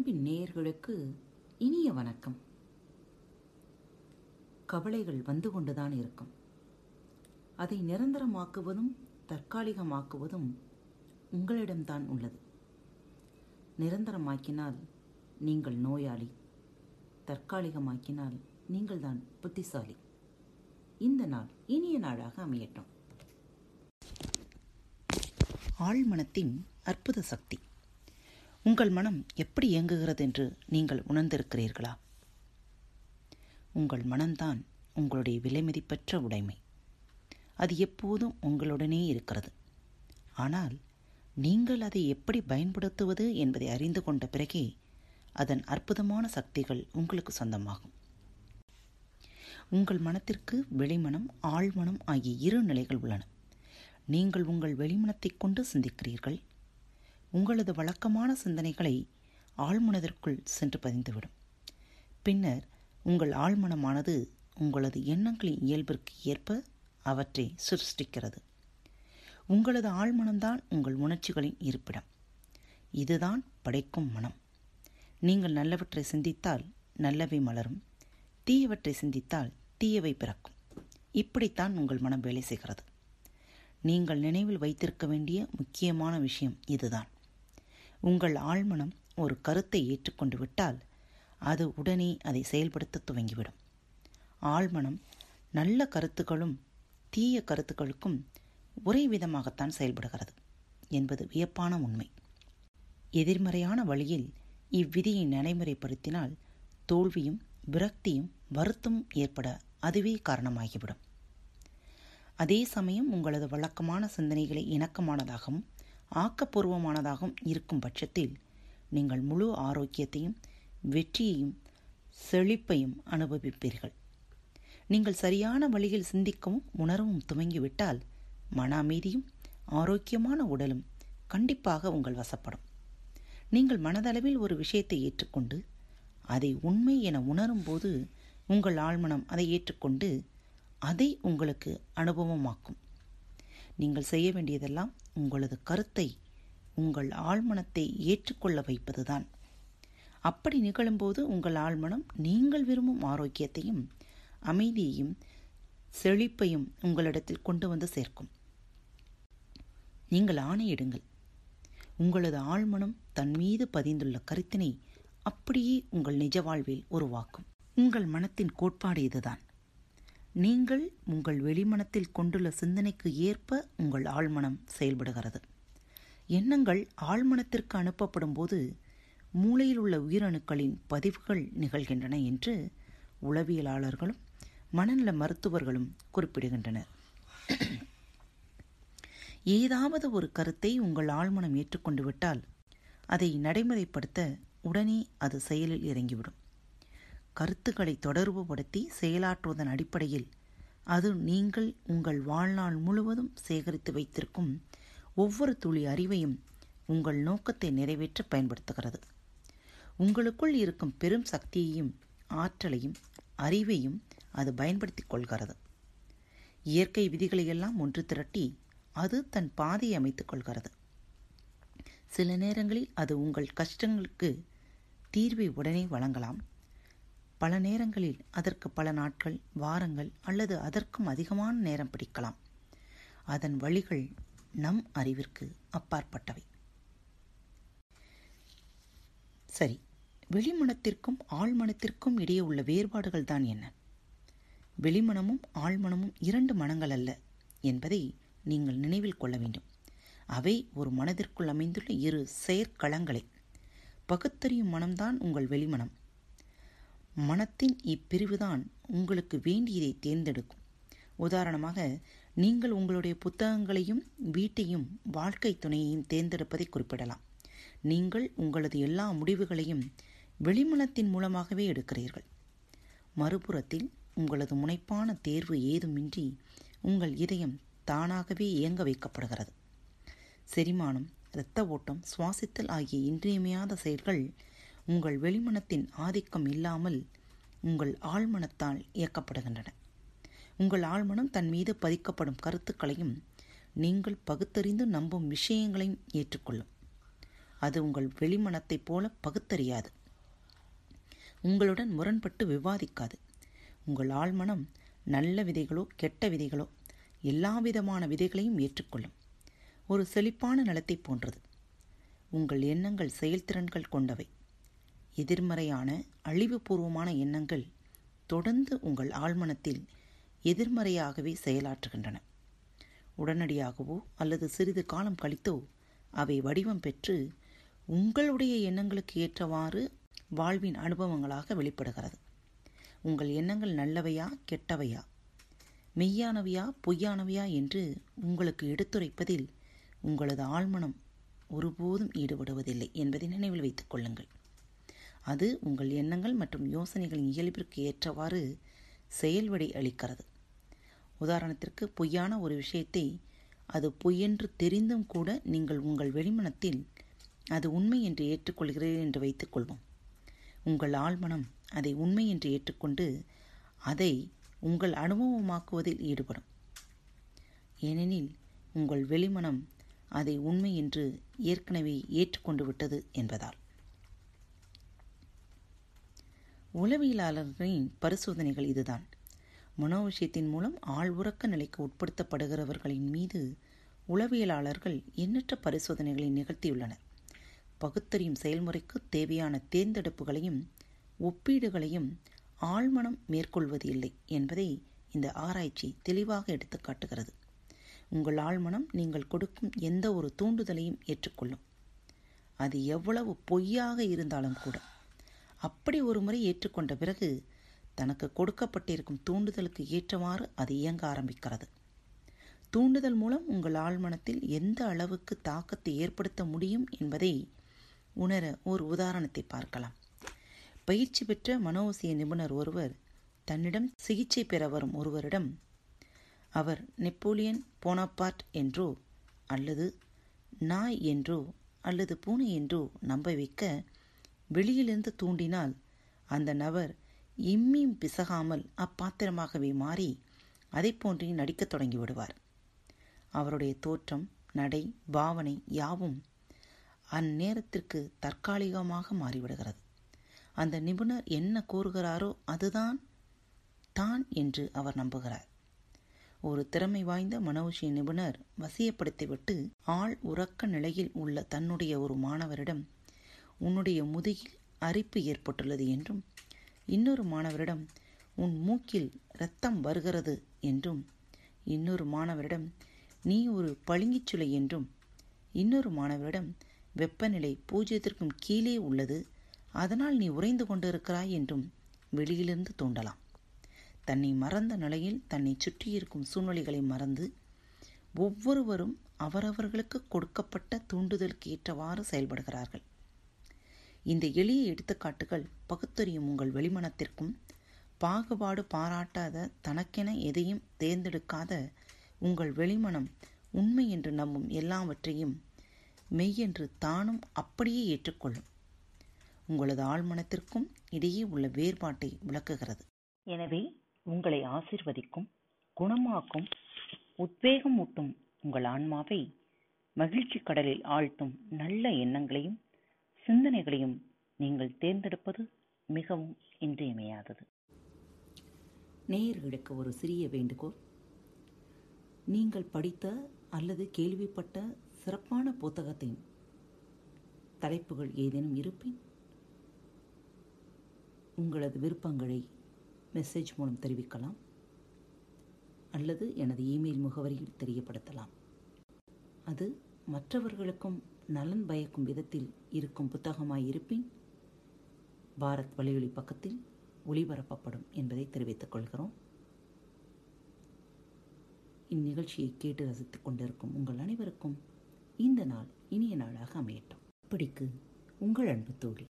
அன்பின் நேயர்களுக்கு இனிய வணக்கம். கவலைகள் வந்து கொண்டுதான் இருக்கும். அதை நிரந்தரமாக்குவதும் தற்காலிகமாக்குவதும் உங்களிடம்தான் உள்ளது. நிரந்தரமாக்கினால் நீங்கள் நோயாளி தற்காலிகமாக்கினால் நீங்கள்தான் புத்திசாலி. இந்த நாள் இனிய நாளாக அமையட்டும். ஆழ்மனத்தின் அற்புத சக்தி. உங்கள் மனம் எப்படி இயங்குகிறது என்று நீங்கள் உணர்ந்திருக்கிறீர்களா? உங்கள் மனம்தான் உங்களுடைய விலைமதிப்பற்ற உடைமை. அது எப்போதும் உங்களுடனே இருக்கிறது. ஆனால் நீங்கள் அதை எப்படி பயன்படுத்துவது என்பதை அறிந்து கொண்ட பிறகே அதன் அற்புதமான சக்திகள் உங்களுக்கு சொந்தமாகும். உங்கள் மனத்திற்கு வெளிமனம் ஆழ்மனம் ஆகிய இரு நிலைகள் உள்ளன. நீங்கள் உங்கள் வெளிமனத்தைக் கொண்டு சிந்திக்கிறீர்கள். உங்களது வழக்கமான சிந்தனைகளை ஆழ்மனதிற்குள் சென்று பதிந்துவிடும். பின்னர் உங்கள் ஆழ்மனமானது உங்களது எண்ணங்களின் இயல்பிற்கு ஏற்ப அவற்றை சிருஷ்டிக்கிறது. உங்களது ஆழ்மனம்தான் உங்கள் உணர்ச்சிகளின் இருப்பிடம். இதுதான் படைக்கும் மனம். நீங்கள் நல்லவற்றை சிந்தித்தால் நல்லவை மலரும். தீயவற்றை சிந்தித்தால் தீயவை பிறக்கும். இப்படித்தான் உங்கள் மனம் வேலை செய்கிறது. நீங்கள் நினைவில் வைத்திருக்க வேண்டிய முக்கியமான விஷயம் இதுதான். உங்கள் ஆழ்மனம் ஒரு கருத்தை ஏற்றுக்கொண்டு விட்டால் அது உடனே அதை செயல்படுத்த துவங்கிவிடும். ஆழ்மனம் நல்ல கருத்துக்களும் தீய கருத்துக்களுக்கும் ஒரே விதமாகத்தான் செயல்படுகிறது என்பது வியப்பான உண்மை. எதிர்மறையான வழியில் இவ்விதியை நடைமுறைப்படுத்தினால் தோல்வியும் விரக்தியும் வருத்தமும் ஏற்பட அதுவே காரணமாகிவிடும். அதே சமயம் உங்களது வழக்கமான சிந்தனைகளை இணக்கமானதாகவும் ஆக்கப்பூர்வமானதாகவும் இருக்கும் பட்சத்தில் நீங்கள் முழு ஆரோக்கியத்தையும் வெற்றியையும் செழிப்பையும் அனுபவிப்பீர்கள். நீங்கள் சரியான வழியில் சிந்திக்கவும் உணரவும் துவங்கிவிட்டால் மன அமைதியும் ஆரோக்கியமான உடலும் கண்டிப்பாக உங்கள் வசப்படும். நீங்கள் மனதளவில் ஒரு விஷயத்தை ஏற்றுக்கொண்டு அதை உண்மை என உணரும்போது உங்கள் ஆழ்மனம் அதை ஏற்றுக்கொண்டு அதை உங்களுக்கு அனுபவமாக்கும். நீங்கள் செய்ய வேண்டியதெல்லாம் உங்களது கருத்தை உங்கள் ஆழ்மனத்தை ஏற்றுக்கொள்ள வைப்பதுதான். அப்படி நிகழும்போது உங்கள் ஆழ்மனம் நீங்கள் விரும்பும் ஆரோக்கியத்தையும் அமைதியையும் செழிப்பையும் உங்களிடத்தில் கொண்டு வந்து சேர்க்கும். நீங்கள் ஆணையிடுங்கள். உங்களது ஆழ்மனம் தன் மீது பதிந்துள்ள கருத்தினை அப்படியே உங்கள் நிஜ வாழ்வில் உருவாக்கும். உங்கள் மனத்தின் கோட்பாடு இதுதான். நீங்கள் உங்கள் வெளிமனத்தில் கொண்டுள்ள சிந்தனைக்கு ஏற்ப உங்கள் ஆழ்மனம் செயல்படுகிறது. எண்ணங்கள் ஆழ்மனத்திற்கு அனுப்பப்படும் போது மூளையில் உள்ள உயிரணுக்களின் பதிவுகள் நிகழ்கின்றன என்று உளவியலாளர்களும் மனநல மருத்துவர்களும் குறிப்பிடுகின்றனர். ஏதாவது ஒரு கருத்தை உங்கள் ஆழ்மனம் ஏற்றுக்கொண்டு விட்டால் அதை நடைமுறைப்படுத்த உடனே அது செயலில் இறங்கிவிடும். கருத்துக்களை தொடர்புபடுத்தி செயலாற்றுவதன் அடிப்படையில் அது நீங்கள் உங்கள் வாழ்நாள் முழுவதும் சேகரித்து வைத்திருக்கும் ஒவ்வொரு துளி அறிவையும் உங்கள் நோக்கத்தை நிறைவேற்ற பயன்படுத்துகிறது. உங்களுக்குள் இருக்கும் பெரும் சக்தியையும் ஆற்றலையும் அறிவையும் அது பயன்படுத்திக் கொள்கிறது. இயற்கை விதிகளையெல்லாம் ஒன்று திரட்டி அது தன் பாதையை அமைத்துக் கொள்கிறது. சில நேரங்களில் அது உங்கள் கஷ்டங்களுக்கு தீர்வை உடனே வழங்கலாம். பல நேரங்களில் அதற்கு பல நாட்கள் வாரங்கள் அல்லது அதற்கும் அதிகமான நேரம் பிடிக்கலாம். அதன் வழிகள் நம் அறிவிற்கு அப்பாற்பட்டவை. சரி வெளிமனத்திற்கும் ஆழ்மனத்திற்கும் இடையே உள்ள வேறுபாடுகள் தான் என்ன? வெளிமனமும் ஆழ்மனமும் இரண்டு மனங்கள் அல்ல என்பதை நீங்கள் நினைவில் கொள்ள வேண்டும். அவை ஒரு மனதிற்குள் அமைந்துள்ள இரு செயற்களங்களை பகுத்தறியும் மனம்தான் உங்கள் வெளிமனம். மனத்தின் இப்பிரிவுதான் உங்களுக்கு வேண்டியதை தேர்ந்தெடுக்கும். உதாரணமாக நீங்கள் உங்களுடைய புத்தகங்களையும் வீட்டையும் வாழ்க்கை துணையையும் தேர்ந்தெடுப்பதை குறிப்பிடலாம். நீங்கள் உங்களது எல்லா முடிவுகளையும் வெளிமனத்தின் மூலமாகவே எடுக்கிறீர்கள். மறுபுறத்தில் உங்களது முனைப்பான தேர்வு ஏதுமின்றி உங்கள் இதயம் தானாகவே இயங்க வைக்கப்படுகிறது. செரிமானம் இரத்த ஓட்டம் சுவாசித்தல் ஆகிய இன்றியமையாத செயல்கள் உங்கள் வெளிமனத்தின் ஆதிக்கம் இல்லாமல் உங்கள் ஆழ்மனத்தால் இயக்கப்படுகின்றன. உங்கள் ஆழ்மனம் தன் மீது பதிக்கப்படும் கருத்துக்களையும் நீங்கள் பகுத்தறிந்து நம்பும் விஷயங்களையும் ஏற்றுக்கொள்ளும். அது உங்கள் வெளிமனத்தைப் போல பகுத்தறியாது. உங்களுடன் முரண்பட்டு விவாதிக்காது. உங்கள் ஆழ்மனம் நல்ல விதைகளோ கெட்ட விதைகளோ எல்லா விதமான விதைகளையும் ஏற்றுக்கொள்ளும். ஒரு செழிப்பான நிலத்தை போன்றது. உங்கள் எண்ணங்கள் செயல்திறன்கள் கொண்டவை. எதிர்மறையான அழிவுபூர்வமான எண்ணங்கள் தொடர்ந்து உங்கள் ஆழ்மனத்தில் எதிர்மறையாகவே செயலாற்றுகின்றன. உடனடியாகவோ அல்லது சிறிது காலம் கழித்தோ அவை வடிவம் பெற்று உங்களுடைய எண்ணங்களுக்கு ஏற்றவாறு வாழ்வின் அனுபவங்களாக வெளிப்படுகிறது. உங்கள் எண்ணங்கள் நல்லவையா கெட்டவையா? மெய்யானவையா பொய்யானவையா என்று உங்களுக்கு எடுத்துரைப்பதில் உங்களது ஆழ்மனம் ஒருபோதும் ஈடுபடுவதில்லை என்பதை நினைவில் வைத்துக் கொள்ளுங்கள். அது உங்கள் எண்ணங்கள் மற்றும் யோசனைகளின் இயல்பிற்கு ஏற்றவாறு செயல்வடை அளிக்கிறது. உதாரணத்திற்கு பொய்யான ஒரு விஷயத்தை அது பொய்யென்று தெரிந்தும் கூட நீங்கள் உங்கள் வெளிமனத்தில் அது உண்மை என்று ஏற்றுக்கொள்கிறீர்கள் என்று வைத்துக்கொள்வோம். உங்கள் ஆழ்மனம் அதை உண்மை என்று ஏற்றுக்கொண்டு அதை உங்கள் அனுபவமாக்குவதில் ஈடுபடும். ஏனெனில் உங்கள் வெளிமனம் அதை உண்மை என்று ஏற்கனவே ஏற்றுக்கொண்டு விட்டது என்பதால். உளவியலாளர்களின் பரிசோதனைகள் இதுதான். மனோ விஷயத்தின் மூலம் உறக்க நிலைக்கு உட்படுத்தப்படுகிறவர்களின் மீது உளவியலாளர்கள் எண்ணற்ற பரிசோதனைகளை நிகழ்த்தியுள்ளனர். பகுத்தறியும் செயல்முறைக்கு தேவையான தேர்ந்தெடுப்புகளையும் ஒப்பீடுகளையும் ஆழ்மனம் மேற்கொள்வது இல்லை என்பதை இந்த ஆராய்ச்சி தெளிவாக எடுத்துக்காட்டுகிறது உங்கள் ஆழ்மனம் நீங்கள் கொடுக்கும் எந்த ஒரு தூண்டுதலையும் ஏற்றுக்கொள்ளும். அது எவ்வளவு பொய்யாக இருந்தாலும் கூட அப்படி ஒரு முறை ஏற்றுக்கொண்ட பிறகு தனக்கு கொடுக்கப்பட்டிருக்கும் தூண்டுதலுக்கு ஏற்றவாறு அது இயங்க ஆரம்பிக்கிறது. தூண்டுதல் மூலம் உங்கள் ஆழ்மனத்தில் எந்த அளவுக்கு தாக்கத்தை ஏற்படுத்த முடியும் என்பதை உணர ஒரு உதாரணத்தை பார்க்கலாம். பயிற்சி பெற்ற மனோசிய நிபுணர் ஒருவர் தன்னிடம் சிகிச்சை பெற வரும் ஒருவரிடம் அவர் நெப்போலியன் போனாபார்ட் என்றோ அல்லது நாய் என்றோ அல்லது பூனை என்றோ நம்ப வைக்க வெளியிலிருந்து தூண்டினால் அந்த நபர் இம்மியும் பிசகாமல் அப்பாத்திரமாகவே மாறி அதை போன்றே நடிக்கத் தொடங்கி விடுவார். அவருடைய தோற்றம் நடை பாவனை யாவும் அந்நேரத்திற்கு தற்காலிகமாக மாறிவிடுகிறது. அந்த நிபுணர் என்ன கூறுகிறாரோ அதுதான் தான் என்று அவர் நம்புகிறார். ஒரு திறமை வாய்ந்த மனோஷிய நிபுணர் வசியப்படுத்திவிட்டு ஆள் உறக்க நிலையில் உள்ள தன்னுடைய ஒரு மாணவரிடம் உன்னுடைய முதுகில் அரிப்பு ஏற்பட்டுள்ளது என்றும் இன்னொரு மாணவரிடம் உன் மூக்கில் இரத்தம் வருகிறது என்றும் இன்னொரு மாணவரிடம் நீ ஒரு பளிங்கிச்சுளை என்றும் இன்னொரு மாணவரிடம் வெப்பநிலை பூஜ்ஜியத்திற்கும் கீழே உள்ளது அதனால் நீ உறைந்து கொண்டிருக்கிறாய் என்றும் வெளியிலிருந்து தூண்டலாம் தன்னை மறந்த நிலையில் தன்னை சுற்றியிருக்கும் சூழ்நிலைகளை மறந்து ஒவ்வொருவரும் அவரவர்களுக்கு கொடுக்கப்பட்ட தூண்டுதலுக்கு ஏற்றவாறு செயல்படுகிறார்கள். இந்த எளிய எடுத்துக்காட்டுகள் பகுத்தறியும் உங்கள் வெளிமனத்திற்கும். பாகுபாடு பாராட்டாத தனக்கென எதையும் தேர்ந்தெடுக்காத உங்கள் வெளிமனம் உண்மை என்று நம்பும் எல்லாவற்றையும் மெய்யென்று தானும் அப்படியே ஏற்றுக்கொள்ளும். உங்களது ஆழ்மனத்திற்கும் இடையே உள்ள வேறுபாட்டை விளக்குகிறது. எனவே உங்களை ஆசிர்வதிக்கும் குணமாக்கும் உத்வேகம் ஊட்டும் உங்கள் ஆன்மாவை மகிழ்ச்சி கடலில் ஆழ்த்தும் நல்ல எண்ணங்களையும் சிந்தனைகளையும் நீங்கள் தேர்ந்தெடுப்பது மிகவும் இன்றியமையாதது. நேயர்களுக்கு ஒரு சிறிய வேண்டுகோள். நீங்கள் படித்த அல்லது கேள்விப்பட்ட சிறப்பான புத்தகத்தின் தலைப்புகள் ஏதேனும் இருப்பின் உங்களது விருப்பங்களை மெசேஜ் மூலம் தெரிவிக்கலாம் அல்லது எனது இமெயில் முகவரியில் தெரியப்படுத்தலாம். அது மற்றவர்களுக்கும் நலன் பயக்கும் விதத்தில் இருக்கும் புத்தகமாய் இருப்பின் பாரத் வலையொலி பக்கத்தில் ஒளிபரப்பப்படும் என்பதை தெரிவித்துக் கொள்கிறோம். இந்நிகழ்ச்சியை கேட்டு ரசித்துக் கொண்டிருக்கும் உங்கள் அனைவருக்கும் இந்த நாள் இனிய நாளாக அமையட்டும். இப்படிக்கு உங்கள் அன்பு தோழி.